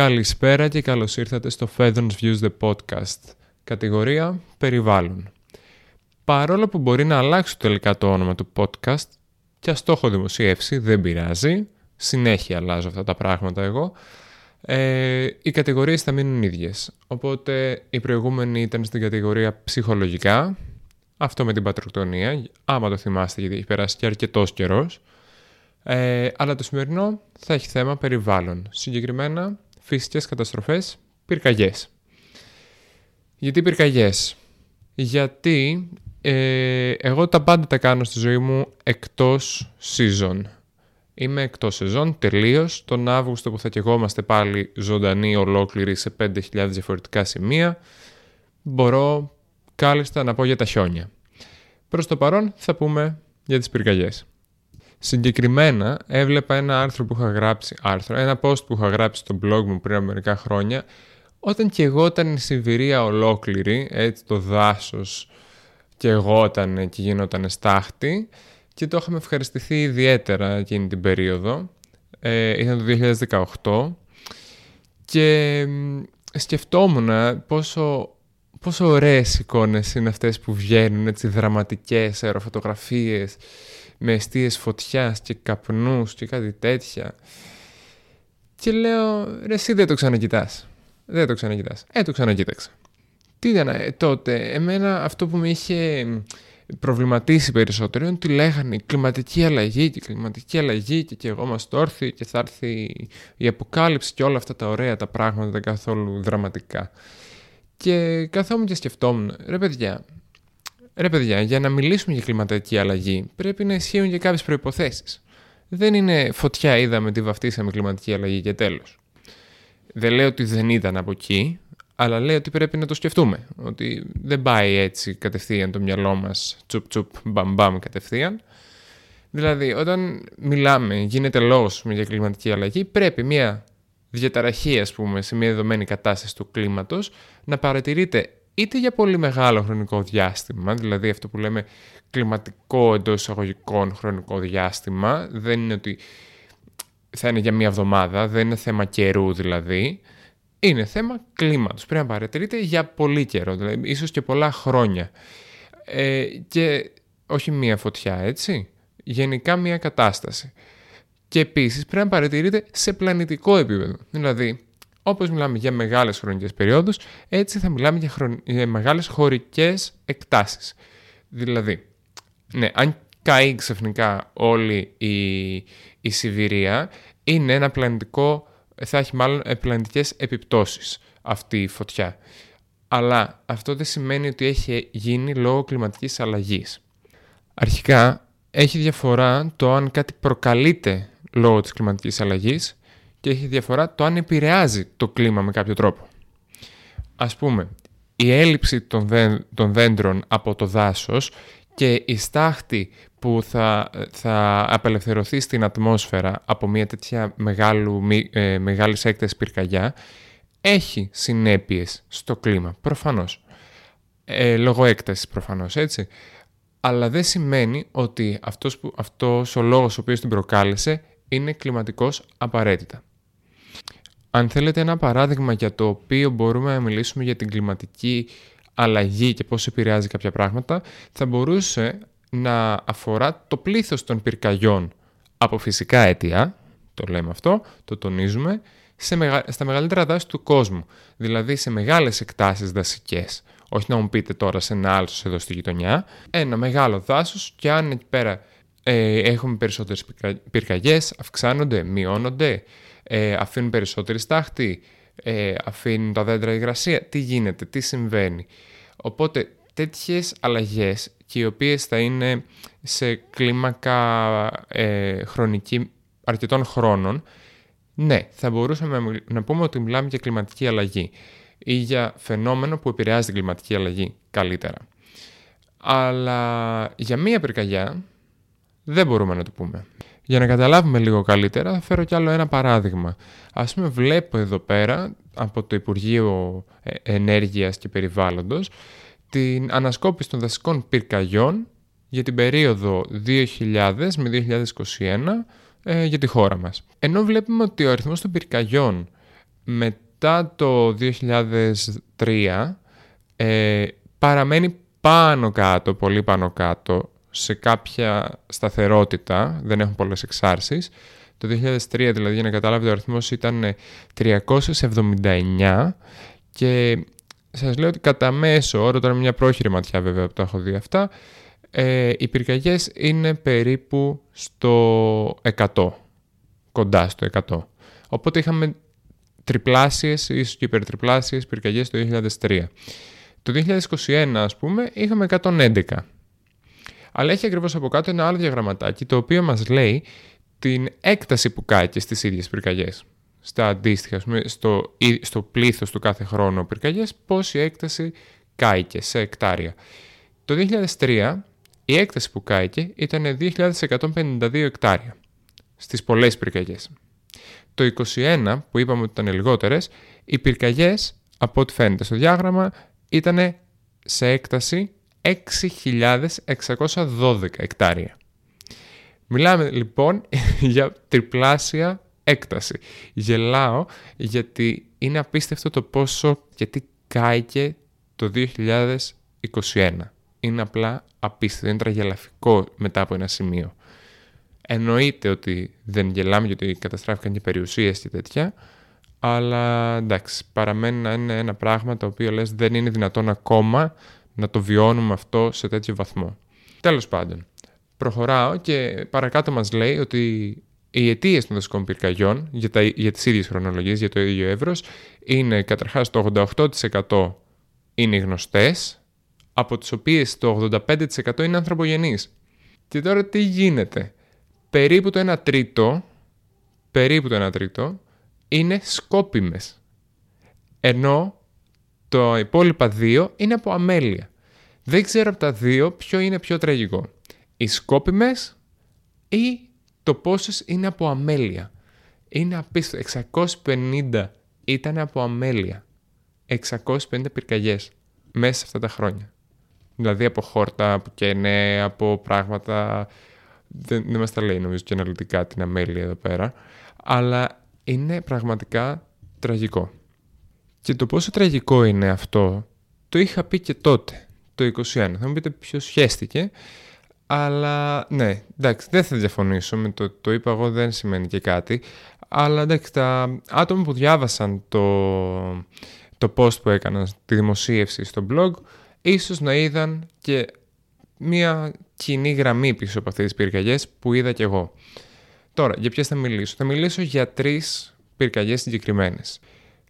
Καλησπέρα και καλώς ήρθατε στο Feathers Views The Podcast, κατηγορία περιβάλλον. Παρόλο που μπορεί να αλλάξει τελικά το όνομα του podcast και ας το έχω δημοσιεύσει, δεν πειράζει, συνέχεια αλλάζω αυτά τα πράγματα εγώ, ε, οι κατηγορίες θα μείνουν ίδιες. Οπότε η προηγούμενη ήταν στην κατηγορία ψυχολογικά, αυτό με την πατροκτονία, άμα το θυμάστε γιατί έχει περάσει και αρκετός καιρός. Ε, αλλά το σημερινό θα έχει θέμα περιβάλλον. Συγκεκριμένα φυσικές καταστροφές, πυρκαγιές. Γιατί πυρκαγιές; Γιατί ε, εγώ τα πάντα τα κάνω στη ζωή μου εκτός season. Είμαι εκτός σεζόν τελείως. Τον Αύγουστο που θα κεγόμαστε πάλι ζωντανοί ολόκληροι σε 5.000 διαφορετικά σημεία, μπορώ κάλλιστα να πω για τα χιόνια. Προς το παρόν θα πούμε για τις πυρκαγιές. Συγκεκριμένα έβλεπα ένα άρθρο που είχα γράψει, άρθρο, ένα post που είχα γράψει στο blog μου πριν από μερικά χρόνια, όταν και εγώ ήταν η Σιβηρία ολόκληρη, έτσι το δάσος και εγώ ήταν και γινόταν στάχτη και το είχαμε ευχαριστηθεί ιδιαίτερα εκείνη την περίοδο. Ε, ήταν το 2018 και σκεφτόμουν πόσο, πόσο ωραίες εικόνες είναι αυτές που βγαίνουν, έτσι δραματικές αεροφωτογραφίες με αιστείες φωτιάς και καπνούς και κάτι τέτοια. Και λέω, ρε εσύ δεν το ξανακοιτάς. Δεν το ξανακοιτάς. Ε, το ξανακοίταξα. Τι ήταν ε, τότε, εμένα αυτό που με είχε προβληματίσει περισσότερο είναι ότι λέγανε κλιματική αλλαγή και κλιματική αλλαγή και, και εγώ μας το έρθει και θα έρθει η αποκάλυψη και όλα αυτά τα ωραία τα πράγματα τα καθόλου δραματικά. Και καθόμουν και σκεφτόμουν, ρε παιδιά, ρε παιδιά, για να μιλήσουμε για κλιματική αλλαγή πρέπει να ισχύουν και κάποιες προϋποθέσεις. Δεν είναι φωτιά είδαμε τι βαφτίσαμε κλιματική αλλαγή και τέλος. Δεν λέω ότι δεν ήταν από εκεί, αλλά λέει ότι πρέπει να το σκεφτούμε. Ότι δεν πάει έτσι κατευθείαν το μυαλό μας τσουπ τσουπ μπαμ μπαμ κατευθείαν. Δηλαδή, όταν μιλάμε, γίνεται λόγος για κλιματική αλλαγή, πρέπει μια διαταραχή, ας πούμε, σε μια δεδομένη κατάσταση του κλίματος να παρατηρείται είτε για πολύ μεγάλο χρονικό διάστημα, δηλαδή αυτό που λέμε κλιματικό εντός εισαγωγικών χρονικό διάστημα, δεν είναι ότι θα είναι για μία εβδομάδα, δεν είναι θέμα καιρού δηλαδή, είναι θέμα κλίματος. Πρέπει να παρατηρείται για πολύ καιρό, δηλαδή ίσως και πολλά χρόνια. Ε, και όχι μία φωτιά, έτσι. Γενικά μία κατάσταση. Και επίσης πρέπει να παρατηρείται σε πλανητικό επίπεδο. Δηλαδή, όπως μιλάμε για μεγάλες χρονικές περιόδους, έτσι θα μιλάμε για, χρον... για μεγάλες χωρικές εκτάσεις. Δηλαδή, ναι, αν καεί ξαφνικά όλη η, η Σιβηρία, είναι ένα πλανητικό θα έχει μάλλον πλανητικές επιπτώσεις αυτή η φωτιά. Αλλά αυτό δεν σημαίνει ότι έχει γίνει λόγω κλιματικής αλλαγής. Αρχικά, έχει διαφορά το αν κάτι προκαλείται λόγω της κλιματικής αλλαγής και έχει διαφορά το αν επηρεάζει το κλίμα με κάποιο τρόπο. Ας πούμε, η έλλειψη των, δέντρων από το δάσος και η στάχτη που θα, θα απελευθερωθεί στην ατμόσφαιρα από μια τέτοια μεγάλου, ε, μεγάλης έκτασης πυρκαγιά έχει συνέπειες στο κλίμα, προφανώς. Ε, λόγω έκτασης προφανώς, έτσι. Αλλά δεν σημαίνει ότι αυτός, που, αυτός ο λόγος ο οποίος την προκάλεσε είναι κλιματικός απαραίτητα. Αν θέλετε ένα παράδειγμα για το οποίο μπορούμε να μιλήσουμε για την κλιματική αλλαγή και πώς επηρεάζει κάποια πράγματα, θα μπορούσε να αφορά το πλήθος των πυρκαγιών από φυσικά αίτια, το λέμε αυτό, το τονίζουμε, σε μεγα... στα μεγαλύτερα δάση του κόσμου, δηλαδή σε μεγάλες εκτάσεις δασικές. Όχι να μου πείτε τώρα σε ένα άλλο εδώ στη γειτονιά, ένα μεγάλο δάσος και αν εκεί πέρα ε, έχουμε περισσότερες πυρκαγιές, αυξάνονται, μειώνονται, ε, αφήνουν περισσότερη στάχτη, ε, αφήνουν τα δέντρα υγρασία, τι γίνεται, τι συμβαίνει. Οπότε τέτοιες αλλαγές και οι οποίες θα είναι σε κλίμακα ε, χρονική αρκετών χρόνων, ναι, θα μπορούσαμε να πούμε ότι μιλάμε για κλιματική αλλαγή ή για φαινόμενο που επηρεάζει την κλιματική αλλαγή καλύτερα. Αλλά για μία πυρκαγιά δεν μπορούμε να το πούμε. Για να καταλάβουμε λίγο καλύτερα, θα φέρω κι άλλο ένα παράδειγμα. Ας πούμε βλέπω εδώ πέρα από το Υπουργείο ε, Ενέργειας και Περιβάλλοντος την ανασκόπηση των δασικών πυρκαγιών για την περίοδο 2000 με 2021 ε, για τη χώρα μας. Ενώ βλέπουμε ότι ο αριθμός των πυρκαγιών μετά το 2003 ε, παραμένει πάνω κάτω, πολύ πάνω κάτω, σε κάποια σταθερότητα, δεν έχουν πολλές εξάρσεις. Το 2003 δηλαδή για να καταλάβετε ο αριθμός ήταν 379 και σας λέω ότι κατά μέσο όρο, τώρα μια πρόχειρη ματιά βέβαια που τα έχω δει αυτά, ε, οι πυρκαγιές είναι περίπου στο 100, κοντά στο 100. Οπότε είχαμε τριπλάσιες, ίσως και υπερτριπλάσιες πυρκαγιές το 2003. Το 2021, ας πούμε, είχαμε 111. Αλλά έχει ακριβώς από κάτω ένα άλλο διαγραμματάκι, το οποίο μας λέει την έκταση που κάει στις ίδιες πυρκαγιές. Στα αντίστοιχα, στο, στο πλήθος του κάθε χρόνου πυρκαγιές, πόση έκταση κάηκε σε εκτάρια. Το 2003 η έκταση που κάηκε ήταν 2.152 εκτάρια στις πολλές πυρκαγιές. Το 2021 που είπαμε ότι ήταν λιγότερες, οι πυρκαγιές από ό,τι φαίνεται στο διάγραμμα ήταν σε έκταση 6.612 εκτάρια. Μιλάμε λοιπόν για τριπλάσια έκταση. Γελάω γιατί είναι απίστευτο το πόσο και τι κάηκε το 2021. Είναι απλά απίστευτο, είναι τραγελαφικό μετά από ένα σημείο. Εννοείται ότι δεν γελάμε γιατί καταστράφηκαν και περιουσίες και τέτοια, αλλά εντάξει, παραμένει να είναι ένα πράγμα το οποίο λες δεν είναι δυνατόν ακόμα να το βιώνουμε αυτό σε τέτοιο βαθμό. Τέλος πάντων, προχωράω και παρακάτω μας λέει ότι οι αιτίες των δασικών πυρκαγιών για, τα, για τις ίδιες χρονολογίες, για το ίδιο εύρος, είναι καταρχάς το 88% είναι γνωστές, από τις οποίες το 85% είναι ανθρωπογενείς. Και τώρα τι γίνεται; Περίπου το 1 τρίτο, περίπου το 1 τρίτο, είναι σκόπιμες. Ενώ το υπόλοιπα δύο είναι από αμέλεια. Δεν ξέρω από τα δύο ποιο είναι πιο τραγικό. Οι σκόπιμες ή το πόσες είναι από αμέλεια. Είναι απίστευτο. 650 ήταν από αμέλεια. 650 πυρκαγιές μέσα σε αυτά τα χρόνια. Δηλαδή από χόρτα που καίνε, από πράγματα... Δεν, δεν μας τα λέει νομίζω και αναλυτικά την αμέλεια εδώ πέρα. Αλλά είναι πραγματικά τραγικό. Και το πόσο τραγικό είναι αυτό, το είχα πει και τότε, το 21. Θα μου πείτε ποιος σχέστηκε, αλλά ναι, εντάξει, δεν θα διαφωνήσω με το το είπα εγώ δεν σημαίνει και κάτι. Αλλά εντάξει, τα άτομα που διάβασαν το, το post που έκανα, τη δημοσίευση στο blog, ίσως να είδαν και μία κοινή γραμμή πίσω από αυτές τις πυρκαγιές που είδα κι εγώ. Τώρα, για ποιες θα μιλήσω; Θα μιλήσω για τρεις πυρκαγιές συγκεκριμένες.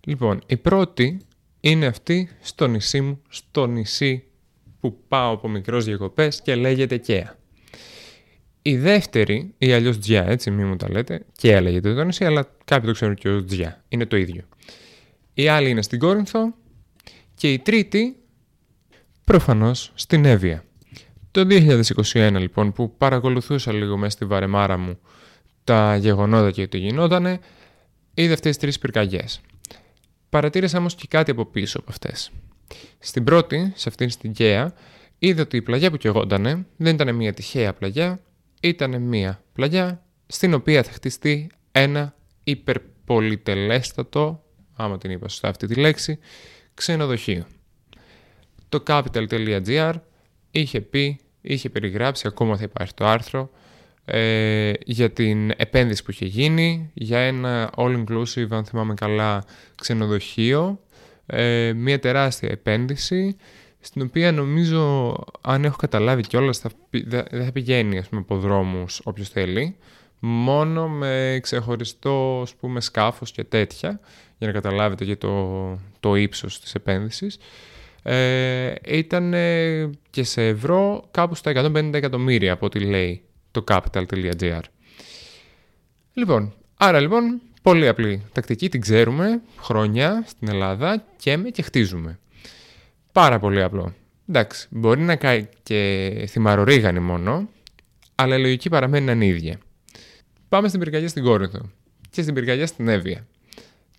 Λοιπόν, η πρώτη είναι αυτή στο νησί μου, στο νησί που πάω από μικρός διακοπές και λέγεται Κέα. Η δεύτερη, ή αλλιώς Τζιά, έτσι μη μου τα λέτε, Κέα λέγεται το νησί, αλλά κάποιοι το ξέρουν και ως Τζιά, είναι το ίδιο. Η άλλη είναι στην Κόρινθο και η τρίτη προφανώς στην Εύβοια. Το 2021 λοιπόν που παρακολουθούσα λίγο μέσα στη βαρεμάρα μου τα γεγονότα και το γινότανε, είδε αυτές τις τρεις πυρκαγιές. Παρατήρησα όμως και κάτι από πίσω από αυτές. Στην πρώτη, σε αυτήν στην Καία, είδα ότι η πλαγιά που κεγόντανε δεν ήταν μια τυχαία πλαγιά, ήταν μια πλαγιά στην οποία θα χτιστεί ένα υπερπολιτελέστατο, άμα την είπα σωστά αυτή τη λέξη, ξενοδοχείο. Το capital.gr είχε πει, είχε περιγράψει, ακόμα θα υπάρχει το άρθρο, ε, για την επένδυση που είχε γίνει, για ένα all-inclusive, αν θυμάμαι καλά, ξενοδοχείο, ε, μια τεράστια επένδυση, στην οποία νομίζω, αν έχω καταλάβει κιόλας, δεν θα πηγαίνει ας πούμε, από δρόμους όποιος θέλει, μόνο με ξεχωριστό ας πούμε, σκάφος και τέτοια, για να καταλάβετε και το, το ύψος της επένδυσης. Ε, ήταν και σε ευρώ κάπου στα 150 εκατομμύρια από ό,τι λέει το capital.gr. Λοιπόν, άρα λοιπόν, πολύ απλή τακτική, την ξέρουμε, χρόνια στην Ελλάδα και με και χτίζουμε. Πάρα πολύ απλό. Εντάξει, μπορεί να κάνει και θυμαρορίγανη μόνο, αλλά η λογική παραμένει να είναι ίδια. Πάμε στην πυρκαγιά στην Κόρινθο και στην πυρκαγιά στην Εύβοια.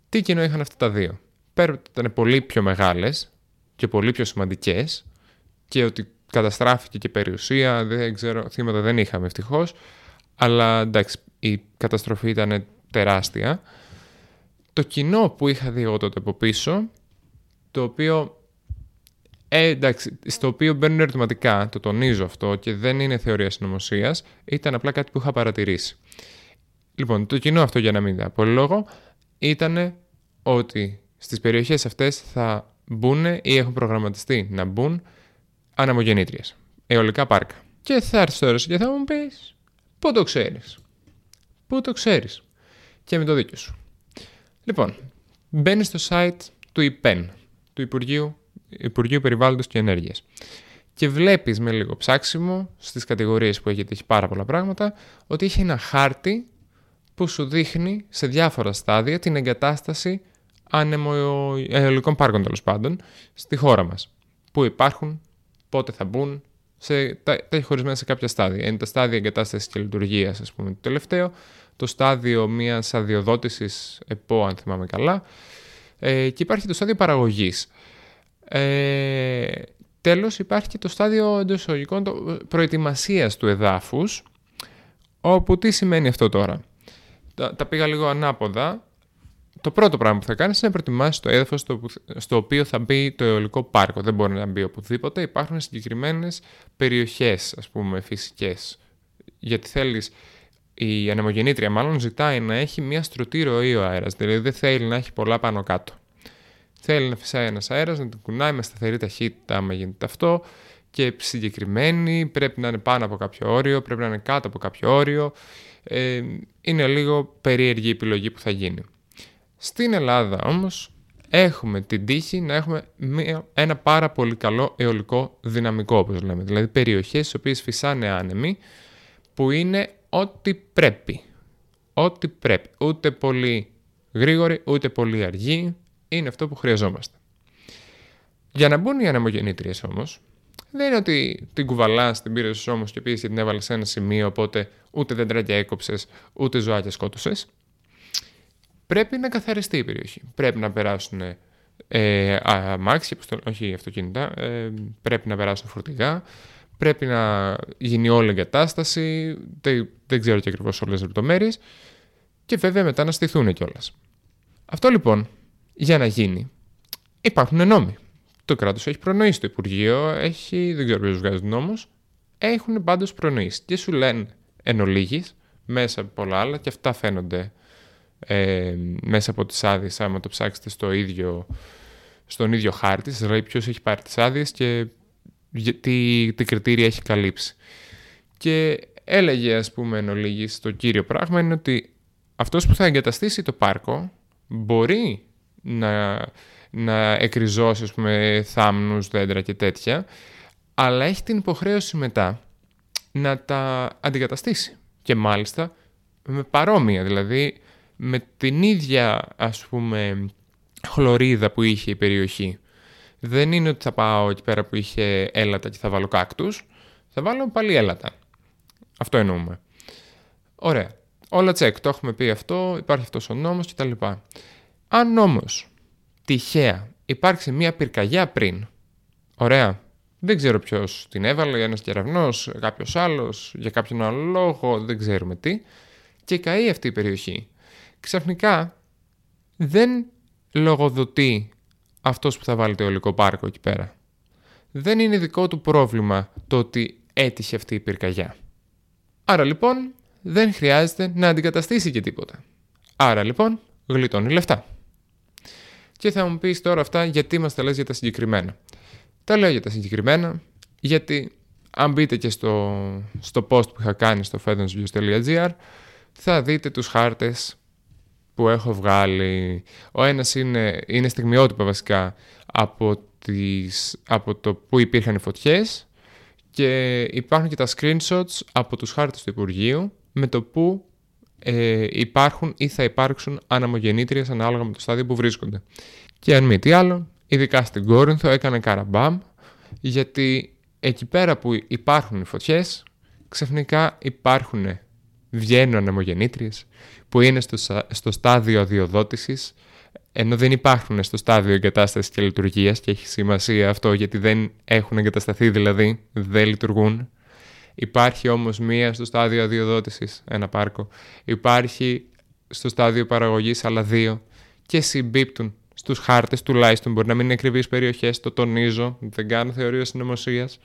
Τι κοινό είχαν αυτά τα δύο; Πέρα ότι ήταν πολύ πιο μεγάλες και πολύ πιο σημαντικές και ότι καταστράφηκε και περιουσία, δεν ξέρω, θύματα δεν είχαμε ευτυχώς. Αλλά εντάξει, η καταστροφή ήταν τεράστια. το κοινό που είχα δει εγώ τότε από πίσω, το οποίο ε, εντάξει, στο οποίο μπαίνουν ερωτηματικά, το τονίζω αυτό και δεν είναι θεωρία συνωμοσίας, ήταν απλά κάτι που είχα παρατηρήσει. Λοιπόν, το κοινό αυτό για να μην πω λόγο, ήταν ότι στις περιοχές αυτές θα μπουν ή έχουν προγραμματιστεί να μπουν αναμογεννήτριες, αιωλικά πάρκα. Και θα έρθεις τώρα και θα μου πεις, πού το ξέρεις, πού το ξέρεις; Και με το δίκιο σου. Λοιπόν, μπαίνεις στο site του ΙΠΕΝ, του Υπουργείου, Υπουργείου Περιβάλλοντος και Ενέργειας. Και βλέπεις με λίγο ψάξιμο στις κατηγορίες που έχετε, έχει πάρα πολλά πράγματα, ότι έχει ένα χάρτη που σου δείχνει σε διάφορα στάδια την εγκατάσταση ανεμοαιωλικών πάρκων τέλος πάντων στη χώρα μας. Πού υπάρχουν, πότε θα μπουν, σε, τα, τα έχει χωρισμένα σε κάποια στάδια. Είναι τα στάδια εγκατάστασης και λειτουργίας, ας πούμε, το τελευταίο, το στάδιο μιας αδειοδότησης ΕΠΟ, αν θυμάμαι καλά, ε, και υπάρχει το στάδιο παραγωγής. Ε, τέλος υπάρχει και το στάδιο εντός εισαγωγικών προετοιμασίας του εδάφους, όπου τι σημαίνει αυτό τώρα. Τα, τα πήγα λίγο ανάποδα. Το πρώτο πράγμα που θα κάνεις είναι να προετοιμάσεις το έδαφος στο, στο οποίο θα μπει το αιωλικό πάρκο. Δεν μπορεί να μπει οπουδήποτε. Υπάρχουν συγκεκριμένες περιοχές, ας πούμε, φυσικές. Γιατί θέλεις. Η ανεμογεννήτρια μάλλον ζητάει να έχει μια στρωτή ροή ο αέρας. Δηλαδή δεν θέλει να έχει πολλά πάνω κάτω. Θέλει να φυσάει ένας αέρας, να την κουνάει με σταθερή ταχύτητα, άμα γίνεται αυτό. Και συγκεκριμένη, πρέπει να είναι πάνω από κάποιο όριο, πρέπει να είναι κάτω από κάποιο όριο. Ε, είναι λίγο περίεργη η επιλογή που θα γίνει. Στην Ελλάδα όμως έχουμε την τύχη να έχουμε μια, ένα πάρα πολύ καλό αιωλικό δυναμικό όπως λέμε. Δηλαδή περιοχές στις οποίες φυσάνε άνεμοι που είναι ό,τι πρέπει. Ό,τι πρέπει. Ούτε πολύ γρήγορη, ούτε πολύ αργή. Είναι αυτό που χρειαζόμαστε. Για να μπουν οι ανεμογεννήτριες όμως, δεν είναι ότι την κουβαλάς, την πήρες στους ώμους και πήγες και την έβαλες σε ένα σημείο, οπότε ούτε δεντράκια έκοψες, ούτε ζωάκια σκότωσες. Πρέπει να καθαριστεί η περιοχή. Πρέπει να περάσουν ε, αμάξια, όχι αυτοκίνητα, ε, πρέπει να περάσουν φορτηγά, πρέπει να γίνει όλη η εγκατάσταση, δεν, δεν ξέρω και ακριβώς όλες τις λεπτομέρειες, και βέβαια μετά να στηθούν κιόλας. Αυτό λοιπόν, για να γίνει, υπάρχουν νόμοι το κράτος έχει προνοήσει. Το Υπουργείο έχει, δεν ξέρω ποιος βγάζει νόμους, έχουν πάντως προνοήσει. Και σου λένε εν ολίγης, μέσα από πολλά άλλα, και αυτά φαίνονται ε, μέσα από τις άδειες, άμα το ψάξετε στο ίδιο, στον ίδιο χάρτη, σας λέει ποιος έχει πάρει τις άδειες και τι, τι κριτήρια έχει καλύψει. Και έλεγε, ας πούμε, εν ολίγης, το κύριο πράγμα είναι ότι αυτός που θα εγκαταστήσει το πάρκο μπορεί να να εκριζώσει με πούμε, θάμνους, δέντρα και τέτοια, αλλά έχει την υποχρέωση μετά να τα αντικαταστήσει. Και μάλιστα με παρόμοια, δηλαδή με την ίδια ας πούμε χλωρίδα που είχε η περιοχή. Δεν είναι ότι θα πάω εκεί πέρα που είχε έλατα και θα βάλω κάκτους, θα βάλω πάλι έλατα. Αυτό εννοούμε. Ωραία. Όλα τσεκ, το έχουμε πει αυτό, υπάρχει αυτός ο νόμος κτλ. Αν όμως τυχαία υπάρξει μια πυρκαγιά πριν. Ωραία. Δεν ξέρω ποιος την έβαλε, ένας κεραυνός, κάποιος άλλος, για κάποιον άλλο λόγο, δεν ξέρουμε τι. Και καεί αυτή η περιοχή. Ξαφνικά δεν λογοδοτεί αυτός που θα βάλει το αιωλικό πάρκο εκεί πέρα. Δεν είναι δικό του πρόβλημα το ότι έτυχε αυτή η πυρκαγιά. Άρα λοιπόν δεν χρειάζεται να αντικαταστήσει και τίποτα. Άρα λοιπόν γλιτώνει λεφτά. Και θα μου πεις τώρα αυτά γιατί μας τα λες για τα συγκεκριμένα. Τα λέω για τα συγκεκριμένα γιατί αν μπείτε και στο, στο post που είχα κάνει στο fedonsviews.gr θα δείτε τους χάρτες που έχω βγάλει. Ο ένας είναι, είναι στιγμιότυπα βασικά από, τις, από το που υπήρχαν οι φωτιές και υπάρχουν και τα screenshots από τους χάρτες του Υπουργείου με το που ε, υπάρχουν ή θα υπάρξουν αναμογεννήτριες ανάλογα με το στάδιο που βρίσκονται. Και αν μη τι άλλο, ειδικά στην Κόρινθο έκανε καραμπάμ γιατί εκεί πέρα που υπάρχουν οι φωτιές ξαφνικά υπάρχουν, βγαίνουν ανεμογεννήτριες που είναι στο, στο στάδιο αδειοδότησης ενώ δεν υπάρχουν στο στάδιο εγκατάστασης και λειτουργίας και έχει σημασία αυτό γιατί δεν έχουν εγκατασταθεί δηλαδή, δεν λειτουργούν Υπάρχει όμως μία στο στάδιο αδειοδότησης, ένα πάρκο. Υπάρχει στο στάδιο παραγωγής άλλα δύο. και συμπίπτουν στους χάρτες τουλάχιστον. Μπορεί να μην είναι ακριβείς περιοχές, το τονίζω, δεν κάνω θεωρία συνωμοσίας.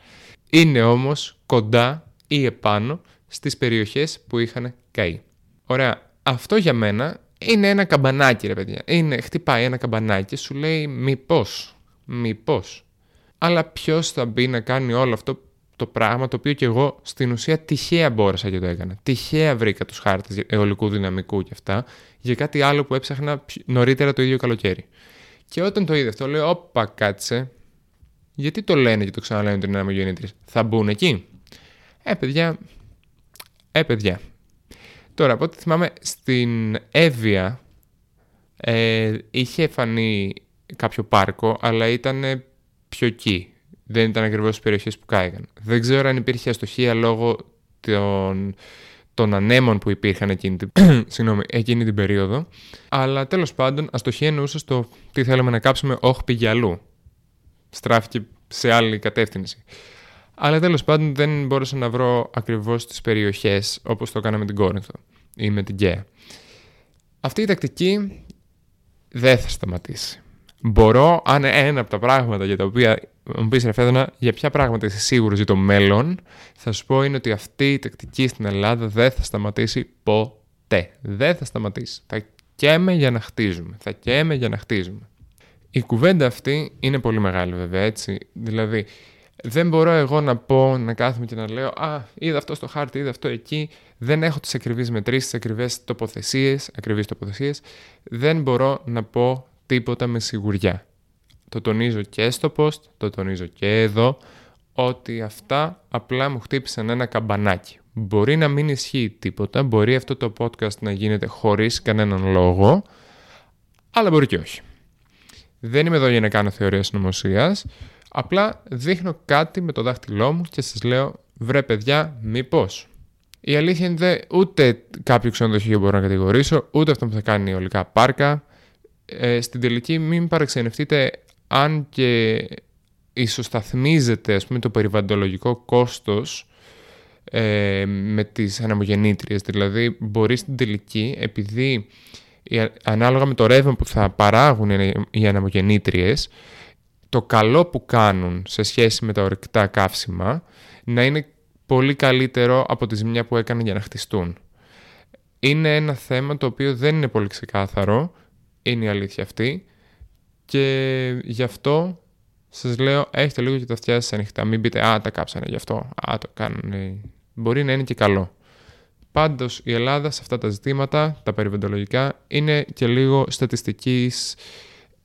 Είναι όμως κοντά ή επάνω στις περιοχές που είχαν καεί. Ωραία, αυτό για μένα είναι ένα καμπανάκι ρε παιδιά. Είναι, χτυπάει ένα καμπανάκι και σου λέει μήπως, μήπως. Αλλά ποιος θα μπει να κάνει όλο αυτό το πράγμα το οποίο και εγώ στην ουσία τυχαία μπόρεσα και το έκανα. Τυχαία βρήκα τους χάρτες αιωλικού δυναμικού και αυτά για κάτι άλλο που έψαχνα νωρίτερα το ίδιο καλοκαίρι. Και όταν το είδε αυτό λέω όπα κάτσε γιατί το λένε και το ξαναλένε ότι είναι αναμογεννήτρες. Θα μπουν εκεί; Ε παιδιά, ε παιδιά. Τώρα από ό,τι θυμάμαι στην Εύβοια ε, είχε φανεί κάποιο πάρκο αλλά ήταν πιο εκεί δεν ήταν ακριβώς τι περιοχές που κάηκαν. Δεν ξέρω αν υπήρχε αστοχία λόγω των, των ανέμων που υπήρχαν εκείνη την, εκείνη την περίοδο. Αλλά τέλος πάντων, αστοχία εννοούσε στο τι θέλουμε να κάψουμε, όχι πήγε αλλού. Στράφηκε σε άλλη κατεύθυνση. Αλλά τέλος πάντων δεν μπόρεσα να βρω ακριβώς τις περιοχές όπως το έκανα με την Κόρινθο ή με την Γκέα. Αυτή η τακτική δεν θα σταματήσει. Μπορώ, αν ένα από τα πράγματα για τα οποία μου πεις Ρεφέδωνα, για ποια πράγματα είσαι σίγουρος για το μέλλον, θα σου πω είναι ότι αυτή η τακτική στην Ελλάδα δεν θα σταματήσει ποτέ. Δεν θα σταματήσει. Θα καίμε για να χτίζουμε. Θα καίμε για να χτίζουμε. Η κουβέντα αυτή είναι πολύ μεγάλη βέβαια, έτσι. Δηλαδή, δεν μπορώ εγώ να πω, να κάθομαι και να λέω Α, είδα αυτό στο χάρτη, είδα αυτό εκεί. Δεν έχω τις ακριβείς μετρήσεις, τις ακριβές τοποθεσίες, ακριβείς τοποθεσίες. Δεν μπορώ να πω τίποτα με σιγουριά. Το τονίζω και στο post, το τονίζω και εδώ, ότι αυτά απλά μου χτύπησαν ένα καμπανάκι. Μπορεί να μην ισχύει τίποτα, μπορεί αυτό το podcast να γίνεται χωρίς κανέναν λόγο, αλλά μπορεί και όχι. Δεν είμαι εδώ για να κάνω θεωρία συνωμοσία. Απλά δείχνω κάτι με το δάχτυλό μου και σας λέω βρε παιδιά μήπως. Η αλήθεια είναι ότι ούτε κάποιο ξενοδοχείο μπορώ να κατηγορήσω, ούτε αυτό που θα κάνει ολικά πάρκα. Ε, στην τελική μην παραξενευτείτε αν και ισοσταθμίζεται ας πούμε, το περιβαλλοντολογικό κόστος ε, με τις αναμογεννήτριες. Δηλαδή μπορεί στην τελική, επειδή ανάλογα με το ρεύμα που θα παράγουν οι αναμογεννήτριες, το καλό που κάνουν σε σχέση με τα ορυκτά καύσιμα να είναι πολύ καλύτερο από τη ζημιά που έκανε για να χτιστούν. Είναι ένα θέμα το οποίο δεν είναι πολύ ξεκάθαρο, είναι η αλήθεια αυτή, και γι' αυτό σας λέω, έχετε λίγο και τα αυτιά σας ανοιχτά. Μην πείτε, Α, τα κάψανε γι' αυτό. Α, το κάνουν. Μπορεί να είναι και καλό. Πάντως η Ελλάδα σε αυτά τα ζητήματα, τα περιβαλλοντολογικά, είναι και λίγο στατιστικής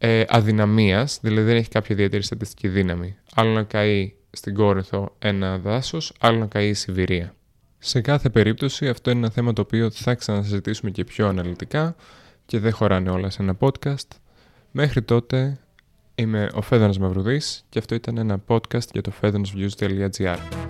ε, αδυναμίας, δηλαδή δεν έχει κάποια ιδιαίτερη στατιστική δύναμη. Άλλο να καεί στην Κόρυθο ένα δάσος, άλλο να καεί η Σιβηρία. Σε κάθε περίπτωση αυτό είναι ένα θέμα το οποίο θα ξανασυζητήσουμε και πιο αναλυτικά και δεν χωράνε όλα σε ένα podcast. Μέχρι τότε είμαι ο Φέδωνας Μαυρουδής και αυτό ήταν ένα podcast για το fedonasviews.gr.